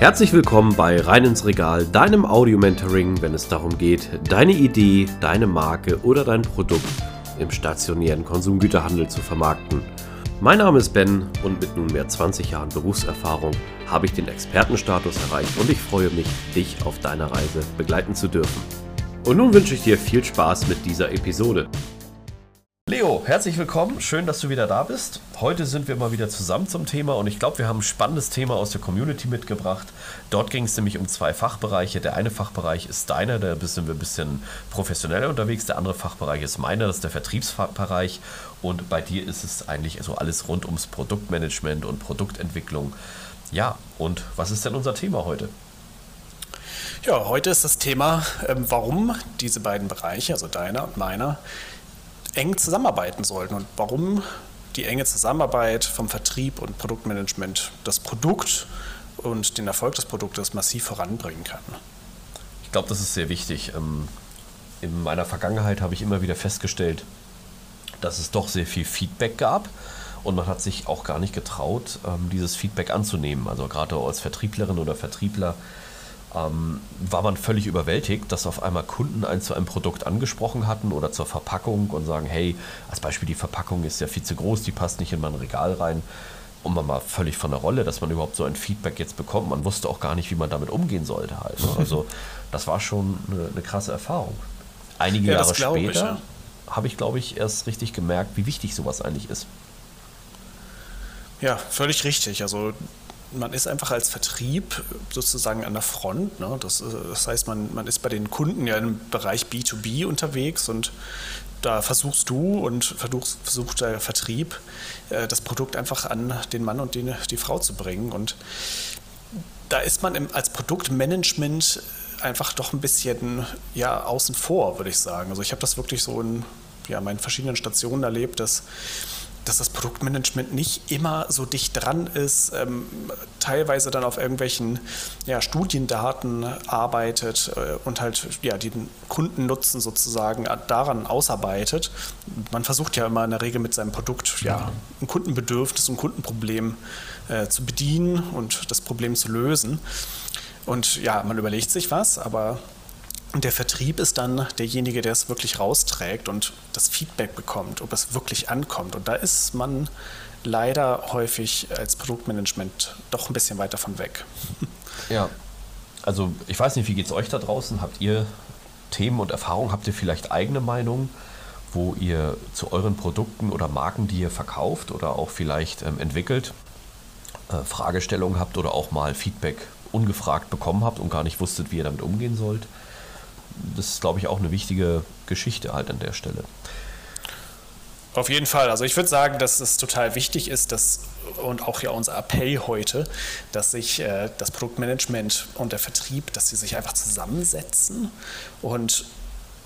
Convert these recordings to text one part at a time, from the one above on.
Herzlich willkommen bei Rein ins Regal, deinem Audio-Mentoring, wenn es darum geht, deine Idee, deine Marke oder dein Produkt im stationären Konsumgüterhandel zu vermarkten. Mein Name ist Ben und mit nunmehr 20 Jahren Berufserfahrung habe ich den Expertenstatus erreicht und ich freue mich, dich auf deiner Reise begleiten zu dürfen. Und nun wünsche ich dir viel Spaß mit dieser Episode. Leo, herzlich willkommen. Schön, dass du wieder da bist. Heute sind wir mal wieder zusammen zum Thema und ich glaube, wir haben ein spannendes Thema aus der Community mitgebracht. Dort ging es nämlich um zwei Fachbereiche. Der eine Fachbereich ist deiner, da sind wir ein bisschen professioneller unterwegs. Der andere Fachbereich ist meiner, das ist der Vertriebsbereich. Und bei dir ist es eigentlich so alles rund ums Produktmanagement und Produktentwicklung. Ja, und was ist denn unser Thema heute? Ja, heute ist das Thema, ähm, warum diese beiden Bereiche, also deiner und meiner, eng zusammenarbeiten sollten und warum die enge Zusammenarbeit vom Vertrieb und Produktmanagement das Produkt und den Erfolg des Produktes massiv voranbringen kann. Ich glaube, das ist sehr wichtig. Ähm, in meiner Vergangenheit habe ich immer wieder festgestellt, dass es doch sehr viel Feedback gab und man hat sich auch gar nicht getraut, ähm, dieses Feedback anzunehmen. Also gerade als Vertrieblerin oder Vertriebler ähm, war man völlig überwältigt, dass auf einmal Kunden ein zu einem Produkt angesprochen hatten oder zur Verpackung und sagen, hey, als Beispiel die Verpackung ist ja viel zu groß, die passt nicht in mein Regal rein. Und man war völlig von der Rolle, dass man überhaupt so ein Feedback jetzt bekommt. Man wusste auch gar nicht, wie man damit umgehen sollte halt. Ne? Also das war schon eine, eine krasse Erfahrung. Einige ja, Jahre später ja. habe ich, glaube ich, erst richtig gemerkt, wie wichtig sowas eigentlich ist. Ja, völlig richtig. Also man ist einfach als Vertrieb sozusagen an der Front. Ne? Das, äh, das, heißt, man, man ist bei den Kunden ja im Bereich B2B unterwegs und da versuchst du und versuchst, versucht der Vertrieb, äh, das Produkt einfach an den Mann und die, die Frau zu bringen. Und da ist man im, als Produktmanagement einfach doch ein bisschen ja, außen vor, würde ich sagen. Also ich habe das wirklich so in ja, meinen verschiedenen Stationen erlebt, dass dass das Produktmanagement nicht immer so dicht dran ist, ähm, teilweise dann auf irgendwelchen ja, Studiendaten arbeitet äh, und halt ja, den Kundennutzen sozusagen daran ausarbeitet. Man versucht ja immer in der Regel mit seinem Produkt ja, ein Kundenbedürfnis, ein Kundenproblem äh, zu bedienen und das Problem zu lösen. Und ja, man überlegt sich was, aber und der Vertrieb ist dann derjenige, der es wirklich rausträgt und das Feedback bekommt, ob es wirklich ankommt. Und da ist man leider häufig als Produktmanagement doch ein bisschen weiter von weg. Ja, also ich weiß nicht, wie geht es euch da draußen? Habt ihr Themen und Erfahrungen? Habt ihr vielleicht eigene Meinungen, wo ihr zu euren Produkten oder Marken, die ihr verkauft oder auch vielleicht ähm, entwickelt, äh, Fragestellungen habt oder auch mal Feedback ungefragt bekommen habt und gar nicht wusstet, wie ihr damit umgehen sollt? Das ist, glaube ich, auch eine wichtige Geschichte halt an der Stelle. Auf jeden Fall. Also ich würde sagen, dass es total wichtig ist, dass und auch ja unser Appell heute, dass sich äh, das Produktmanagement und der Vertrieb, dass sie sich einfach zusammensetzen und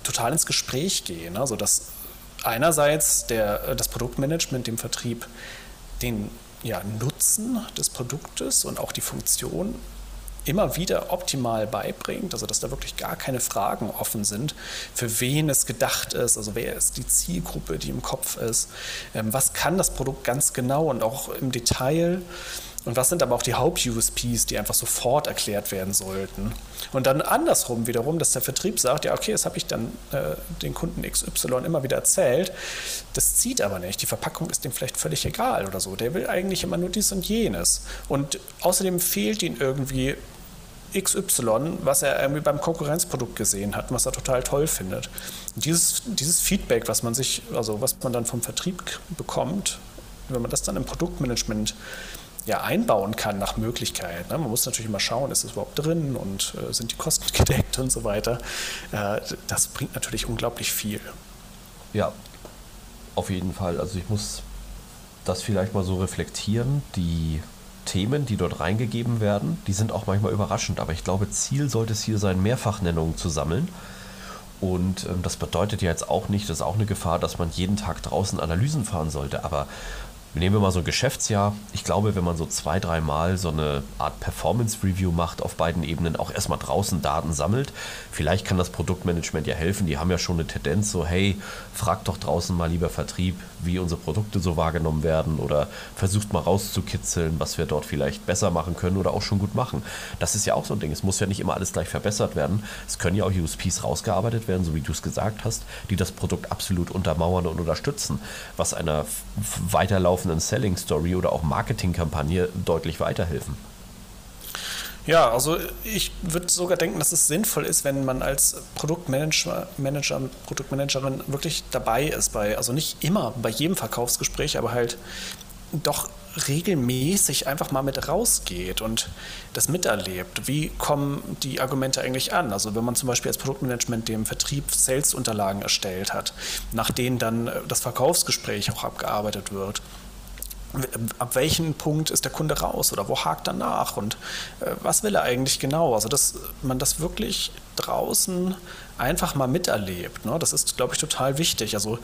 total ins Gespräch gehen. Also dass einerseits der, das Produktmanagement dem Vertrieb den ja, Nutzen des Produktes und auch die Funktion immer wieder optimal beibringt, also dass da wirklich gar keine Fragen offen sind, für wen es gedacht ist, also wer ist die Zielgruppe, die im Kopf ist, ähm, was kann das Produkt ganz genau und auch im Detail? Und was sind aber auch die Haupt-USPs, die einfach sofort erklärt werden sollten. Und dann andersrum wiederum, dass der Vertrieb sagt, ja okay, das habe ich dann äh, den Kunden XY immer wieder erzählt, das zieht aber nicht, die Verpackung ist dem vielleicht völlig egal oder so, der will eigentlich immer nur dies und jenes. Und außerdem fehlt ihm irgendwie XY, was er irgendwie beim Konkurrenzprodukt gesehen hat, was er total toll findet. Und dieses, dieses Feedback, was man sich, also was man dann vom Vertrieb bekommt, wenn man das dann im Produktmanagement ja, einbauen kann nach Möglichkeit. Ne? Man muss natürlich immer schauen, ist es überhaupt drin und äh, sind die Kosten gedeckt und so weiter. Äh, das bringt natürlich unglaublich viel. Ja, auf jeden Fall. Also ich muss das vielleicht mal so reflektieren. Die Themen, die dort reingegeben werden, die sind auch manchmal überraschend. Aber ich glaube, Ziel sollte es hier sein, Mehrfachnennungen zu sammeln. Und ähm, das bedeutet ja jetzt auch nicht, das ist auch eine Gefahr, dass man jeden Tag draußen Analysen fahren sollte. Aber nehmen wir mal so ein Geschäftsjahr. Ich glaube, wenn man so zwei, dreimal so eine Art Performance-Review macht auf beiden Ebenen, auch erstmal draußen Daten sammelt, vielleicht kann das Produktmanagement ja helfen. Die haben ja schon eine Tendenz so, hey, fragt doch draußen mal lieber Vertrieb, wie unsere Produkte so wahrgenommen werden oder versucht mal rauszukitzeln, was wir dort vielleicht besser machen können oder auch schon gut machen. Das ist ja auch so ein Ding. Es muss ja nicht immer alles gleich verbessert werden. Es können ja auch USPs rausgearbeitet werden, so wie du es gesagt hast, die das Produkt absolut untermauern und unterstützen, was einer weiterlaufenden Selling Story oder auch Marketingkampagne deutlich weiterhelfen. Ja, also ich würde sogar denken, dass es sinnvoll ist, wenn man als Produktmanager, Manager, Produktmanagerin wirklich dabei ist, bei, also nicht immer bei jedem Verkaufsgespräch, aber halt doch regelmäßig einfach mal mit rausgeht und das miterlebt. Wie kommen die Argumente eigentlich an? Also wenn man zum Beispiel als Produktmanagement dem Vertrieb Sales-Unterlagen erstellt hat, nach denen dann das Verkaufsgespräch auch abgearbeitet wird ab welchem Punkt ist der Kunde raus oder wo hakt er nach und äh, was will er eigentlich genau? Also, dass man das wirklich draußen einfach mal miterlebt, ne? das ist, glaube ich, total wichtig. Also,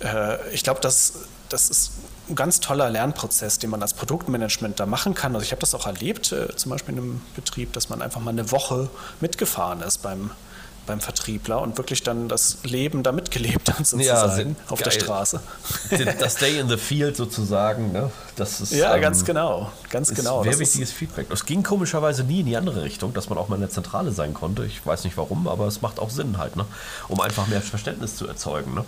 äh, ich glaube, das, das ist ein ganz toller Lernprozess, den man als Produktmanagement da machen kann. Also, ich habe das auch erlebt, äh, zum Beispiel in einem Betrieb, dass man einfach mal eine Woche mitgefahren ist beim beim Vertriebler und wirklich dann das Leben da mitgelebt hat, sozusagen, ja, auf geil. der Straße. Das Day in the Field sozusagen, ne? Das ist, ja, ähm, ganz genau. Ganz ist genau. Sehr wichtiges Feedback. Es ging komischerweise nie in die andere Richtung, dass man auch mal in der Zentrale sein konnte. Ich weiß nicht warum, aber es macht auch Sinn halt, ne? Um einfach mehr Verständnis zu erzeugen, ne?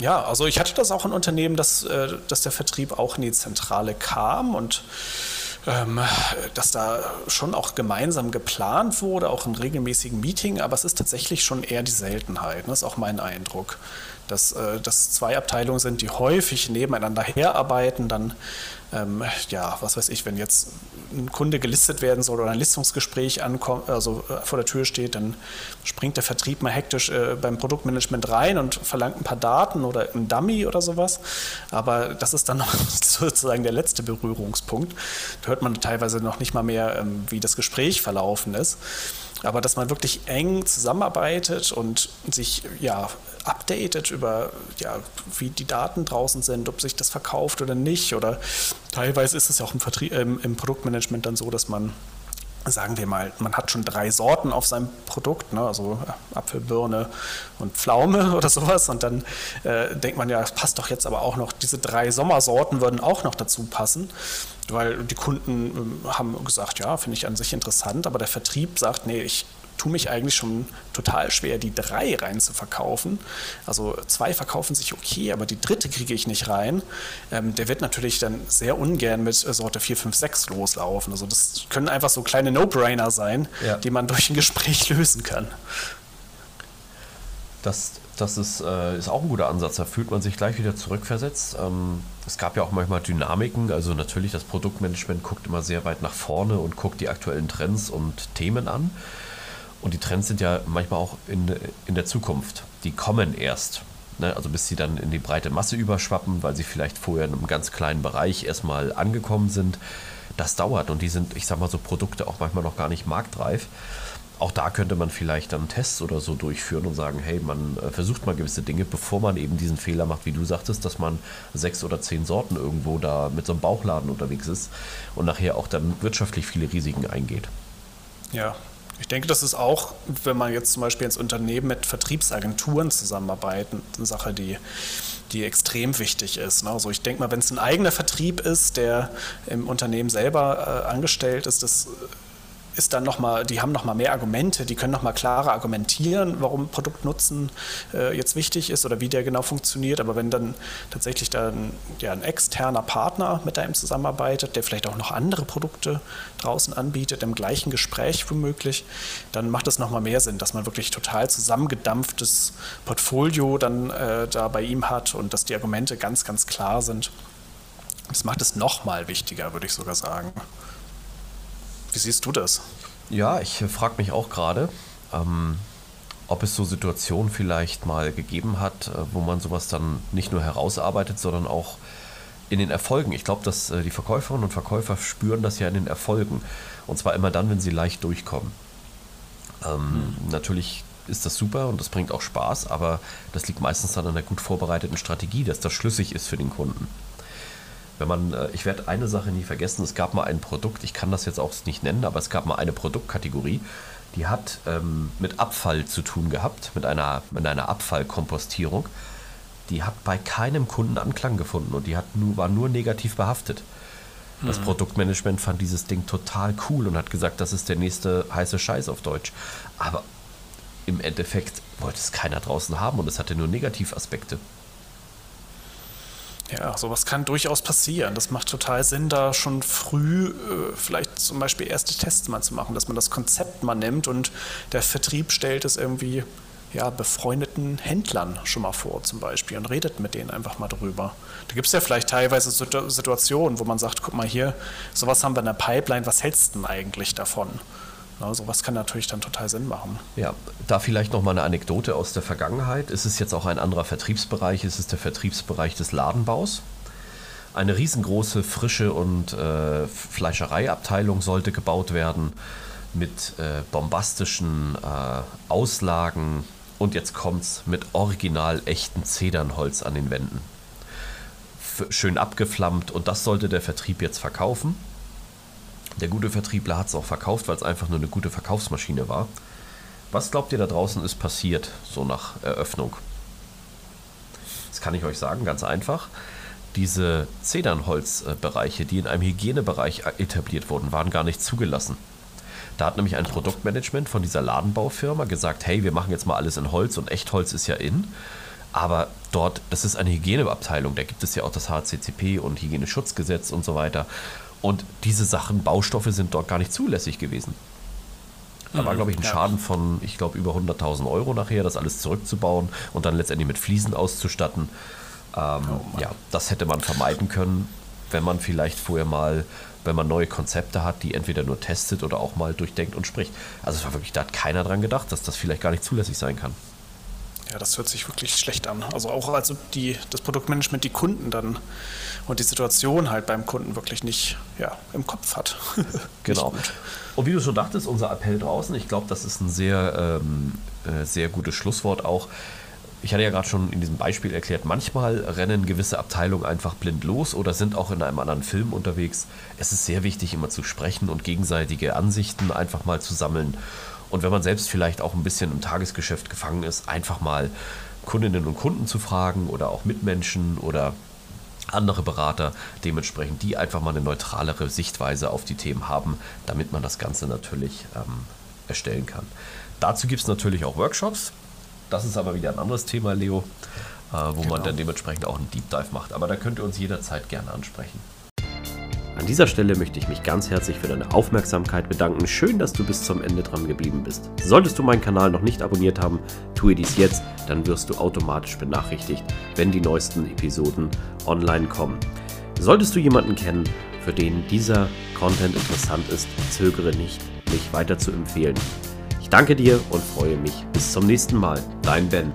Ja, also ich hatte das auch in Unternehmen, dass, äh, dass der Vertrieb auch in die Zentrale kam und ähm, dass da schon auch gemeinsam geplant wurde, auch in regelmäßigen Meetings, aber es ist tatsächlich schon eher die Seltenheit. Das ist auch mein Eindruck dass äh, das zwei Abteilungen sind, die häufig nebeneinander herarbeiten. Dann, ähm, ja, was weiß ich, wenn jetzt ein Kunde gelistet werden soll oder ein Listungsgespräch ankommt, also äh, vor der Tür steht, dann springt der Vertrieb mal hektisch äh, beim Produktmanagement rein und verlangt ein paar Daten oder ein Dummy oder sowas. Aber das ist dann noch sozusagen der letzte Berührungspunkt. Da hört man teilweise noch nicht mal mehr, ähm, wie das Gespräch verlaufen ist. Aber dass man wirklich eng zusammenarbeitet und sich ja updatet über ja, wie die Daten draußen sind, ob sich das verkauft oder nicht. Oder teilweise ist es ja auch im, Vertrie im, im Produktmanagement dann so, dass man sagen wir mal, man hat schon drei Sorten auf seinem Produkt, ne? also Apfel, Birne und Pflaume oder sowas. Und dann äh, denkt man ja, es passt doch jetzt aber auch noch, diese drei Sommersorten würden auch noch dazu passen weil die Kunden ähm, haben gesagt, ja, finde ich an sich interessant, aber der Vertrieb sagt, nee, ich tue mich eigentlich schon total schwer, die drei rein zu verkaufen. Also zwei verkaufen sich okay, aber die dritte kriege ich nicht rein. Ähm, der wird natürlich dann sehr ungern mit Sorte 4, 5, 6 loslaufen. Also das können einfach so kleine No-Brainer sein, ja. die man durch ein Gespräch lösen kann. Das, das ist, äh, ist auch ein guter Ansatz. Da fühlt man sich gleich wieder zurückversetzt. Ähm, es gab ja auch manchmal Dynamiken. Also natürlich, das Produktmanagement guckt immer sehr weit nach vorne und guckt die aktuellen Trends und Themen an. Und die Trends sind ja manchmal auch in, in der Zukunft. Die kommen erst. Ne? Also bis sie dann in die breite Masse überschwappen, weil sie vielleicht vorher in einem ganz kleinen Bereich erstmal angekommen sind. Das dauert und die sind, ich sag mal, so Produkte auch manchmal noch gar nicht marktreif auch da könnte man vielleicht dann Tests oder so durchführen und sagen, hey, man äh, versucht mal gewisse Dinge, bevor man eben diesen Fehler macht, wie du sagtest, dass man sechs oder zehn Sorten irgendwo da mit so einem Bauchladen unterwegs ist und nachher auch dann wirtschaftlich viele Risiken eingeht. Ja, ich denke, das ist auch, wenn man jetzt zum Beispiel ins Unternehmen mit Vertriebsagenturen zusammenarbeitet, eine Sache, die, die extrem wichtig ist. Ne? Also ich denke mal, wenn es ein eigener Vertrieb ist, der im Unternehmen selber äh, angestellt ist, das ist dann noch mal, die haben noch mal mehr Argumente, die können noch mal klarer argumentieren, warum Produktnutzen äh, jetzt wichtig ist oder wie der genau funktioniert. Aber wenn dann tatsächlich dann ja, ein externer Partner mit einem zusammenarbeitet, der vielleicht auch noch andere Produkte draußen anbietet, im gleichen Gespräch womöglich, dann macht es noch mal mehr Sinn, dass man wirklich total zusammengedampftes Portfolio dann äh, da bei ihm hat und dass die Argumente ganz, ganz klar sind. Das macht es noch mal wichtiger, würde ich sogar sagen. Wie siehst du das? Ja, ich äh, frage mich auch gerade, ähm, ob es so Situationen vielleicht mal gegeben hat, äh, wo man sowas dann nicht nur herausarbeitet, sondern auch in den Erfolgen. Ich glaube, dass äh, die Verkäuferinnen und Verkäufer spüren das ja in den Erfolgen. Und zwar immer dann, wenn sie leicht durchkommen. Ähm, hm. Natürlich ist das super und das bringt auch Spaß, aber das liegt meistens dann an einer gut vorbereiteten Strategie, dass das schlüssig ist für den Kunden. Wenn man, äh, ich werde eine Sache nie vergessen, es gab mal ein Produkt, ich kann das jetzt auch nicht nennen, aber es gab mal eine Produktkategorie, die hat ähm, mit Abfall zu tun gehabt, mit einer, mit einer Abfallkompostierung. Die hat bei keinem Kunden Anklang gefunden und die hat nur, war nur negativ behaftet. Das mhm. Produktmanagement fand dieses Ding total cool und hat gesagt, das ist der nächste heiße Scheiß auf Deutsch. Aber im Endeffekt wollte es keiner draußen haben und es hatte nur Negativaspekte. Ja, sowas kann durchaus passieren. Das macht total Sinn, da schon früh äh, vielleicht zum Beispiel erste Tests mal zu machen, dass man das Konzept mal nimmt und der Vertrieb stellt es irgendwie ja, befreundeten Händlern schon mal vor zum Beispiel und redet mit denen einfach mal drüber. Da gibt es ja vielleicht teilweise Situationen, wo man sagt, guck mal hier, sowas haben wir in der Pipeline, was hältst du denn eigentlich davon? Na, sowas kann natürlich dann total Sinn machen. Ja, da vielleicht noch mal eine Anekdote aus der Vergangenheit. Es ist jetzt auch ein anderer Vertriebsbereich, es ist der Vertriebsbereich des Ladenbaus. Eine riesengroße Frische- und äh, Fleischereiabteilung sollte gebaut werden mit äh, bombastischen äh, Auslagen, und jetzt kommt's mit original echten Zedernholz an den Wänden. schön abgeflammt und das sollte der Vertrieb jetzt verkaufen. Der gute Vertriebler hat es auch verkauft, weil es einfach nur eine gute Verkaufsmaschine war. Was glaubt ihr da draußen ist passiert, so nach Eröffnung? Das kann ich euch sagen, ganz einfach. Diese Zedernholzbereiche, die in einem Hygienebereich etabliert wurden, waren gar nicht zugelassen. Da hat nämlich ein Produktmanagement von dieser Ladenbaufirma gesagt, hey, wir machen jetzt mal alles in Holz und Echtholz ist ja in. Aber dort, das ist eine Hygieneabteilung, da gibt es ja auch das HCCP und Hygieneschutzgesetz und so weiter. Und diese Sachen, Baustoffe sind dort gar nicht zulässig gewesen. Da war, mhm, glaube ich, ein Schaden von, ich glaube, über 100.000 Euro nachher, das alles zurückzubauen und dann letztendlich mit Fliesen auszustatten. Ähm, oh ja, das hätte man vermeiden können, wenn man vielleicht vorher mal wenn man neue Konzepte hat, die entweder nur testet oder auch mal durchdenkt und spricht. Also es war wirklich, da hat keiner dran gedacht, dass das vielleicht gar nicht zulässig sein kann. Ja, das hört sich wirklich schlecht an. Also auch also die, das Produktmanagement die Kunden dann und die Situation halt beim Kunden wirklich nicht ja, im Kopf hat. genau. Und wie du schon dachtest, unser Appell draußen, ich glaube, das ist ein sehr, ähm, äh, sehr gutes Schlusswort auch ich hatte ja gerade schon in diesem Beispiel erklärt, manchmal rennen gewisse Abteilungen einfach blind los oder sind auch in einem anderen Film unterwegs. Es ist sehr wichtig, immer zu sprechen und gegenseitige Ansichten einfach mal zu sammeln. Und wenn man selbst vielleicht auch ein bisschen im Tagesgeschäft gefangen ist, einfach mal Kundinnen und Kunden zu fragen oder auch Mitmenschen oder andere Berater dementsprechend, die einfach mal eine neutralere Sichtweise auf die Themen haben, damit man das Ganze natürlich ähm, erstellen kann. Dazu gibt es natürlich auch Workshops. Das ist aber wieder ein anderes Thema, Leo, äh, wo genau. man dann dementsprechend auch einen Deep Dive macht. Aber da könnt ihr uns jederzeit gerne ansprechen. An dieser Stelle möchte ich mich ganz herzlich für deine Aufmerksamkeit bedanken. Schön, dass du bis zum Ende dran geblieben bist. Solltest du meinen Kanal noch nicht abonniert haben, tue dies jetzt, dann wirst du automatisch benachrichtigt, wenn die neuesten Episoden online kommen. Solltest du jemanden kennen, für den dieser Content interessant ist, zögere nicht, mich weiter zu empfehlen. Ich danke dir und freue mich. Bis zum nächsten Mal. Dein Ben.